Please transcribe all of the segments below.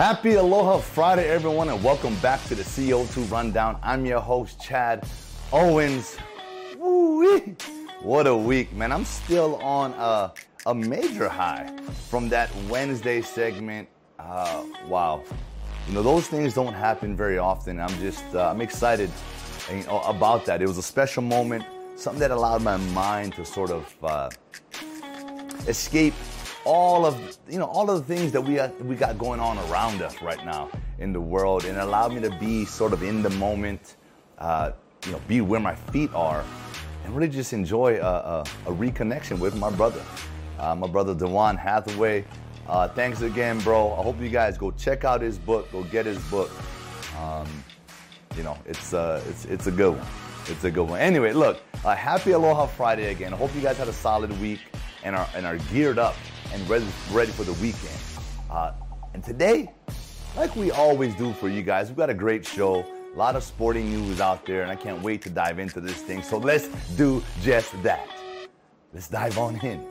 Happy Aloha Friday, everyone, and welcome back to the CO2 Rundown. I'm your host, Chad Owens. Woo-wee. What a week, man. I'm still on a, a major high from that Wednesday segment. Uh, wow. You know, those things don't happen very often. I'm just, uh, I'm excited you know, about that. It was a special moment, something that allowed my mind to sort of uh, escape all of you know all of the things that we got, we got going on around us right now in the world, and allowed me to be sort of in the moment, uh, you know, be where my feet are, and really just enjoy a, a, a reconnection with my brother, uh, my brother Dewan Hathaway. Uh, thanks again, bro. I hope you guys go check out his book. Go get his book. Um, you know, it's uh, it's it's a good one. It's a good one. Anyway, look, uh, happy Aloha Friday again. I hope you guys had a solid week and are and are geared up and ready ready for the weekend. Uh, and today, like we always do for you guys, we've got a great show. A lot of sporting news out there, and I can't wait to dive into this thing. So let's do just that. Let's dive on in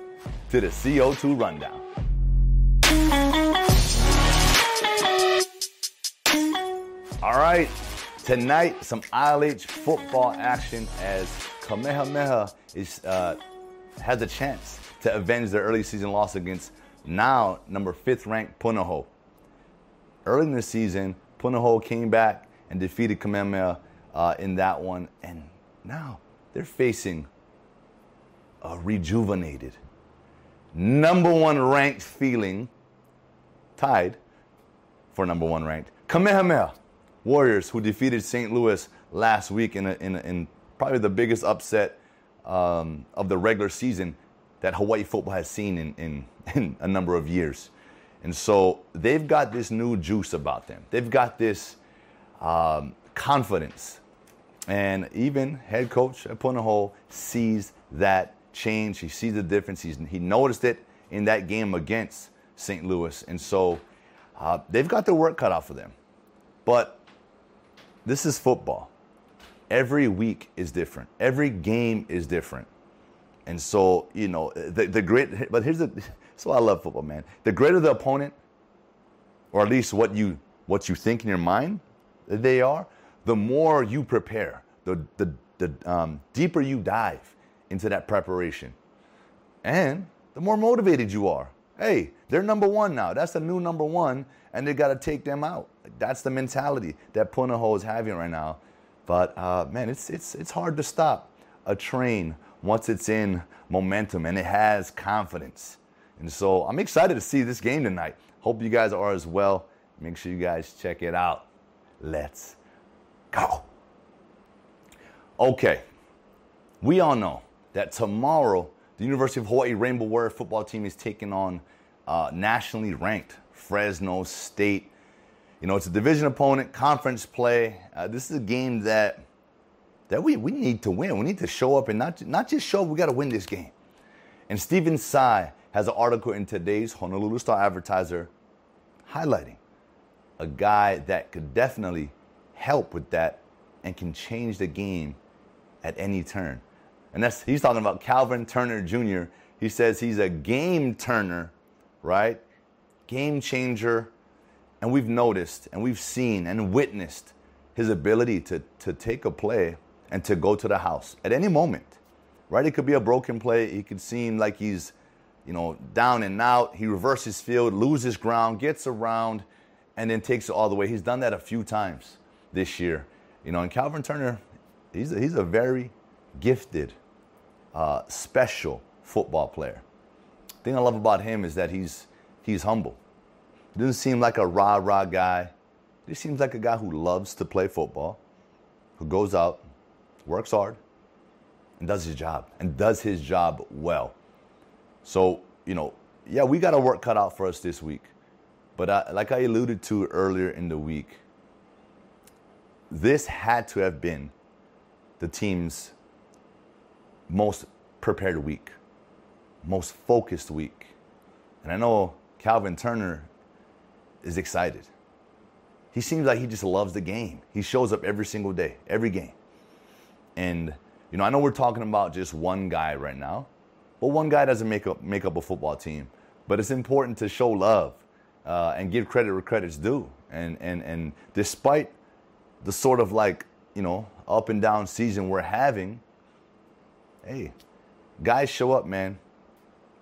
to the CO2 rundown. All right, tonight some ILH football action as Kamehameha is uh, has a chance to avenge their early season loss against now number fifth ranked Punahou. Early in the season, Punahou came back and defeated Kamehameha uh, in that one, and now they're facing a rejuvenated, number one ranked feeling, tied for number one ranked Kamehameha Warriors, who defeated St. Louis last week in, a, in, a, in probably the biggest upset um, of the regular season that Hawaii football has seen in, in, in, a number of years. And so they've got this new juice about them. They've got this um, confidence. And even head coach Punahou sees that change. He sees the difference. He's, he noticed it in that game against St. Louis. And so uh, they've got their work cut out for them. But this is football. Every week is different. Every game is different. And so, you know, the, the great, but here's the, why I love football, man. The greater the opponent, or at least what you, what you think in your mind that they are, the more you prepare, the, the, the um, deeper you dive into that preparation. And the more motivated you are. Hey, they're number one now. That's the new number one, and they got to take them out. That's the mentality that Punahou is having right now. But uh, man, it's it's it's hard to stop a train once it's in momentum and it has confidence. And so I'm excited to see this game tonight. Hope you guys are as well. Make sure you guys check it out. Let's go. Okay, we all know that tomorrow the University of Hawaii Rainbow Warrior football team is taking on uh, nationally ranked Fresno State. You know, it's a division opponent, conference play. Uh, this is a game that that we, we need to win. We need to show up and not, not just show up, we got to win this game. And Stephen Tsai has an article in today's Honolulu Star Advertiser highlighting a guy that could definitely help with that and can change the game at any turn. And that's he's talking about Calvin Turner Jr. He says he's a game turner, right? Game changer. And we've noticed and we've seen and witnessed his ability to, to take a play and to go to the house at any moment, right? It could be a broken play. He could seem like he's, you know, down and out. He reverses field, loses ground, gets around, and then takes it all the way. He's done that a few times this year, you know. And Calvin Turner, he's a, he's a very gifted, uh, special football player. The thing I love about him is that he's he's humble. He doesn't seem like a rah rah guy. He seems like a guy who loves to play football, who goes out, works hard, and does his job, and does his job well. So, you know, yeah, we got a work cut out for us this week. But I, like I alluded to earlier in the week, this had to have been the team's most prepared week, most focused week. And I know Calvin Turner is excited. He seems like he just loves the game. He shows up every single day, every game. And you know, I know we're talking about just one guy right now, but one guy doesn't make up make up a football team. But it's important to show love uh, and give credit where credit's due. And, and, and despite the sort of like, you know, up and down season we're having, hey, guys show up, man.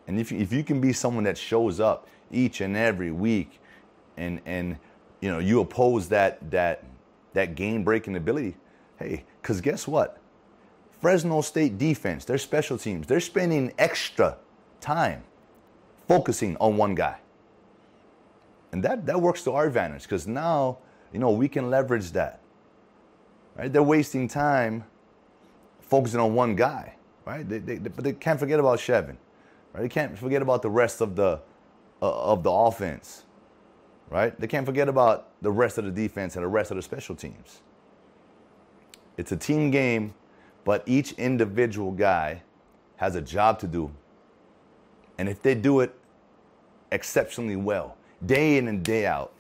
And if, if you can be someone that shows up each and every week and, and you know, you oppose that, that, that game breaking ability, hey, because guess what? Fresno State defense, their special teams, they're spending extra time focusing on one guy. And that, that works to our advantage because now, you know, we can leverage that. Right? They're wasting time focusing on one guy, right? They, they, but they can't forget about Chevan. Right? They can't forget about the rest of the uh, of the offense. Right? They can't forget about the rest of the defense and the rest of the special teams. It's a team game, but each individual guy has a job to do. And if they do it exceptionally well, day in and day out,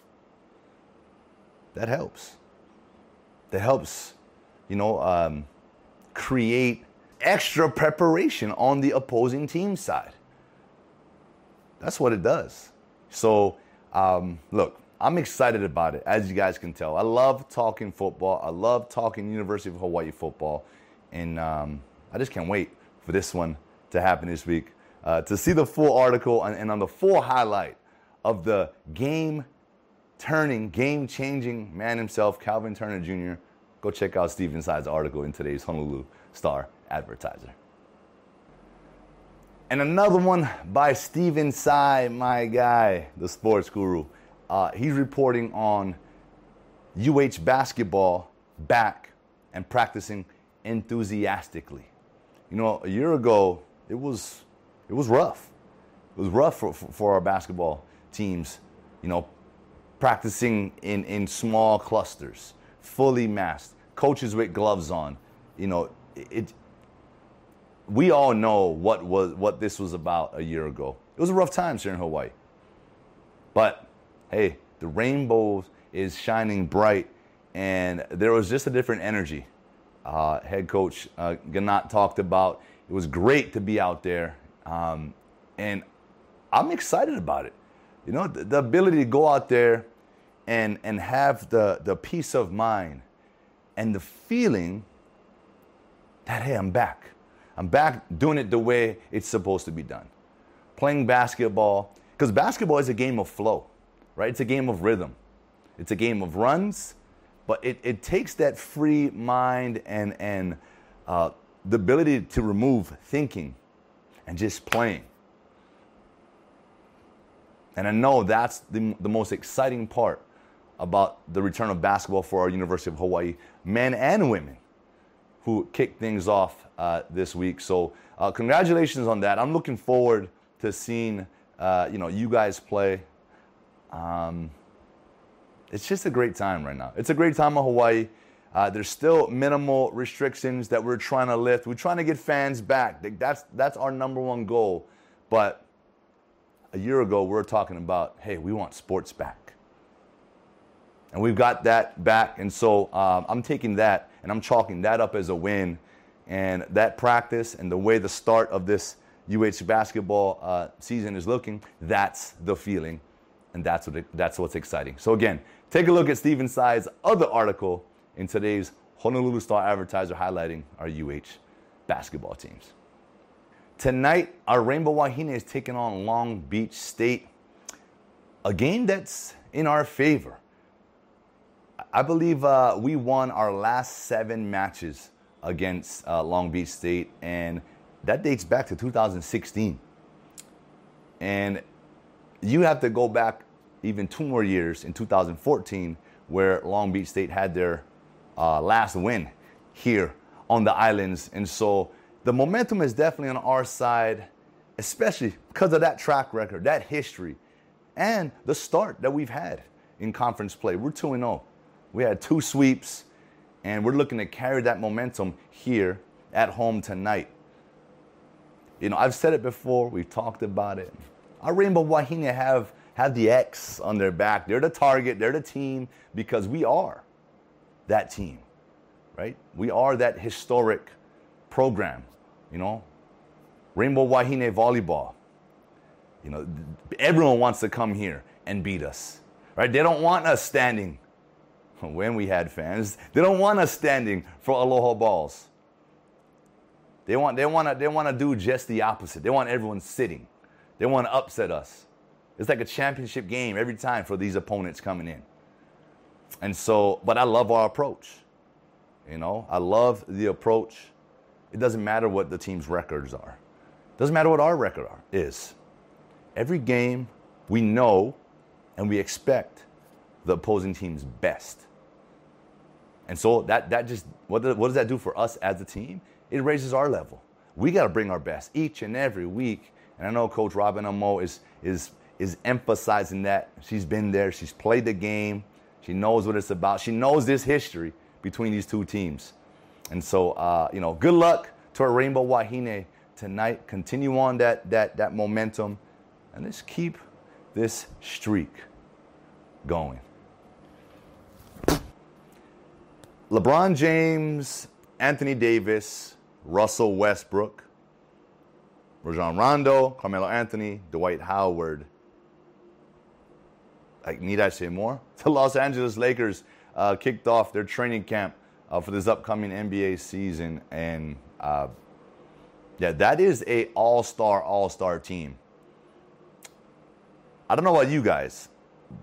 that helps. That helps, you know, um, create extra preparation on the opposing team side. That's what it does. So, um, look, I'm excited about it, as you guys can tell. I love talking football. I love talking University of Hawaii football. And um, I just can't wait for this one to happen this week. Uh, to see the full article and, and on the full highlight of the game turning, game changing man himself, Calvin Turner Jr., go check out Stephen Tsai's article in today's Honolulu Star Advertiser. And another one by Stephen Tsai, my guy, the sports guru. Uh, he's reporting on UH basketball back and practicing enthusiastically. You know, a year ago, it was, it was rough. It was rough for, for, our basketball teams, you know, practicing in, in small clusters, fully masked, coaches with gloves on. You know, it, we all know what was what this was about a year ago. It was a rough time here in Hawaii. But hey, the rainbow is shining bright, and there was just a different energy. Uh, head coach uh, Ganot talked about it was great to be out there, um, and I'm excited about it. You know, the, the ability to go out there and and have the the peace of mind and the feeling that hey, I'm back. I'm back doing it the way it's supposed to be done. Playing basketball, because basketball is a game of flow, right? It's a game of rhythm. It's a game of runs, but it, it takes that free mind and, and uh, the ability to remove thinking and just playing. And I know that's the, the most exciting part about the return of basketball for our University of Hawaii men and women who kicked things off uh, this week. So uh, congratulations on that. I'm looking forward to seeing uh, you know you guys play. Um, it's just a great time right now. It's a great time in Hawaii. Uh, there's still minimal restrictions that we're trying to lift. We're trying to get fans back. That's that's our number one goal. But a year ago, we are talking about, hey, we want sports back. And we've got that back. And so um, I'm taking that and I'm chalking that up as a win. And that practice and the way the start of this UH basketball uh, season is looking, that's the feeling. And that's, what it, that's what's exciting. So, again, take a look at Stephen Tsai's other article in today's Honolulu Star Advertiser highlighting our UH basketball teams. Tonight, our Rainbow Wahine is taking on Long Beach State, a game that's in our favor. I believe uh, we won our last seven matches against uh, Long Beach State, and that dates back to 2016. And you have to go back even two more years in 2014, where Long Beach State had their uh, last win here on the islands. And so the momentum is definitely on our side, especially because of that track record, that history, and the start that we've had in conference play. We're 2 0. We had two sweeps, and we're looking to carry that momentum here at home tonight. You know, I've said it before, we've talked about it. Our Rainbow Wahine have, have the X on their back. They're the target, they're the team, because we are that team, right? We are that historic program, you know. Rainbow Wahine volleyball. You know, everyone wants to come here and beat us. Right? They don't want us standing when we had fans. They don't want us standing for aloha balls. They want, they want to they want to do just the opposite. They want everyone sitting. They want to upset us. It's like a championship game every time for these opponents coming in. And so, but I love our approach. You know, I love the approach. It doesn't matter what the team's records are. It doesn't matter what our record are, is. Every game we know and we expect the opposing team's best. And so that, that just, what, what does that do for us as a team? It raises our level. We got to bring our best each and every week. And I know Coach Robin Amo is, is, is emphasizing that. She's been there, she's played the game, she knows what it's about, she knows this history between these two teams. And so, uh, you know, good luck to our Rainbow Wahine tonight. Continue on that, that, that momentum and let's keep this streak going. LeBron James, Anthony Davis, Russell Westbrook, Rajon Rondo, Carmelo Anthony, Dwight Howard. Like, need I say more? The Los Angeles Lakers uh, kicked off their training camp uh, for this upcoming NBA season, and uh, yeah, that is a all-star, all-star team. I don't know about you guys,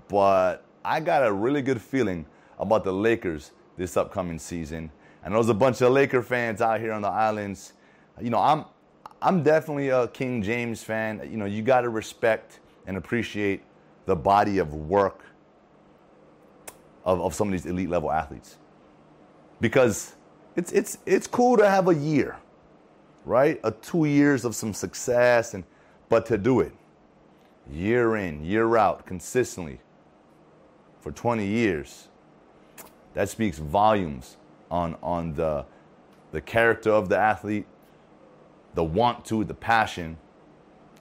but I got a really good feeling about the Lakers this upcoming season. Know there's a bunch of Laker fans out here on the islands. You know, I'm I'm definitely a King James fan. You know, you got to respect and appreciate the body of work of, of some of these elite level athletes. Because it's it's it's cool to have a year, right? A two years of some success and but to do it year in, year out, consistently for 20 years, that speaks volumes on, on the, the character of the athlete, the want to, the passion,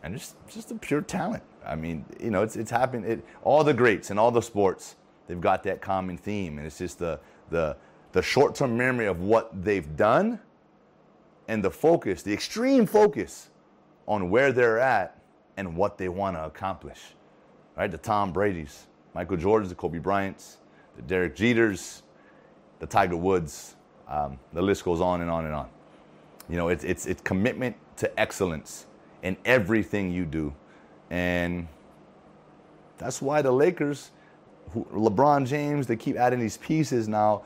and just, just the pure talent. I mean, you know, it's, it's happened. It, all the greats in all the sports, they've got that common theme, and it's just the, the, the short term memory of what they've done and the focus, the extreme focus on where they're at and what they want to accomplish. Right? The Tom Brady's, Michael Jordan's, the Kobe Bryant's, the Derek Jeters, the Tiger Woods. Um, the list goes on and on and on. You know, it's, it's, it's commitment to excellence in everything you do. And that's why the Lakers, who, LeBron James, they keep adding these pieces now.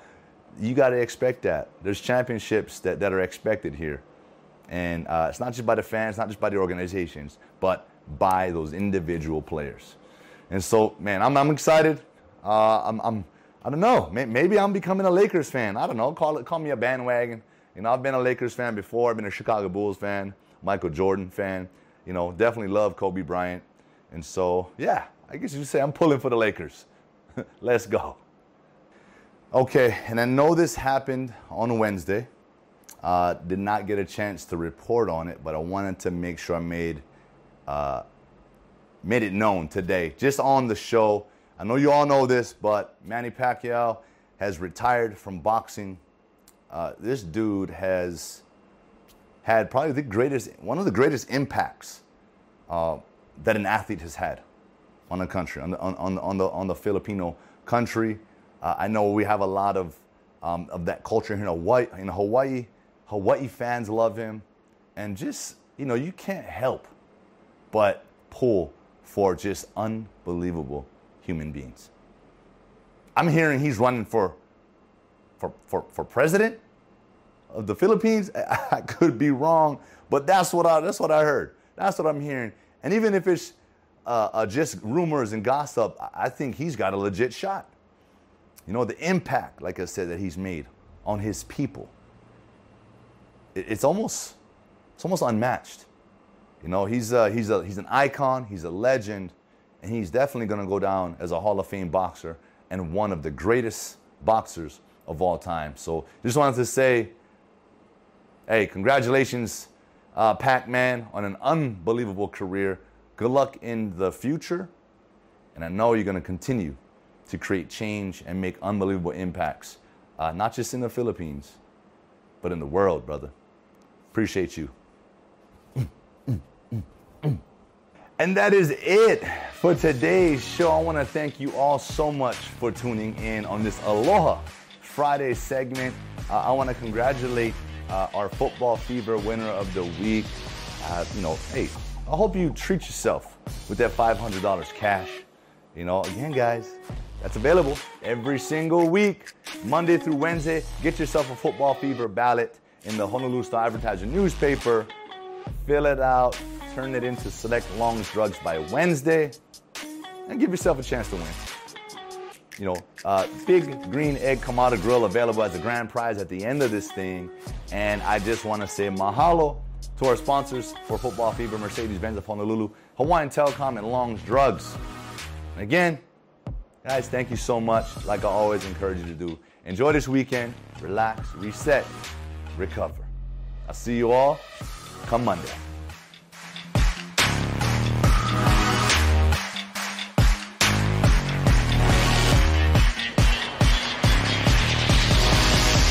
You got to expect that. There's championships that, that are expected here. And uh, it's not just by the fans, not just by the organizations, but by those individual players. And so, man, I'm, I'm excited. Uh, I'm, I'm, I don't know. Maybe I'm becoming a Lakers fan. I don't know. Call it, call me a bandwagon. You know, I've been a Lakers fan before. I've been a Chicago Bulls fan, Michael Jordan fan. You know, definitely love Kobe Bryant. And so, yeah, I guess you could say I'm pulling for the Lakers. Let's go. Okay, and I know this happened on Wednesday. Uh, did not get a chance to report on it, but I wanted to make sure I made uh, made it known today, just on the show. I know you all know this, but Manny Pacquiao has retired from boxing. Uh, this dude has had probably the greatest, one of the greatest impacts uh, that an athlete has had on the country, on the, on, on, on the, on the Filipino country. Uh, I know we have a lot of, um, of that culture here in Hawaii. In Hawaii, Hawaii fans love him. And just, you know, you can't help but pull for just unbelievable human beings. I'm hearing he's running for, for, for, for president of the Philippines. I could be wrong, but that's what I, that's what I heard. That's what I'm hearing. And even if it's uh, uh, just rumors and gossip, I think he's got a legit shot. You know, the impact, like I said, that he's made on his people, it's almost, it's almost unmatched. You know, he's, a, he's, a, he's an icon, he's a legend, and he's definitely going to go down as a Hall of Fame boxer and one of the greatest boxers of all time. So just wanted to say, hey, congratulations, uh, Pac Man, on an unbelievable career. Good luck in the future. And I know you're going to continue to create change and make unbelievable impacts, uh, not just in the Philippines, but in the world, brother. Appreciate you. And that is it for today's show. I want to thank you all so much for tuning in on this Aloha Friday segment. Uh, I want to congratulate uh, our football fever winner of the week. Uh, you know, hey, I hope you treat yourself with that $500 cash. You know, again, guys, that's available every single week, Monday through Wednesday. Get yourself a football fever ballot in the Honolulu Star Advertiser newspaper. Fill it out, turn it into select Long's Drugs by Wednesday, and give yourself a chance to win. You know, uh, big green egg kamado grill available as a grand prize at the end of this thing. And I just want to say mahalo to our sponsors for Football Fever, Mercedes-Benz of Honolulu, Hawaiian Telecom, and Long's Drugs. And again, guys, thank you so much. Like I always encourage you to do. Enjoy this weekend, relax, reset, recover. I'll see you all come Monday.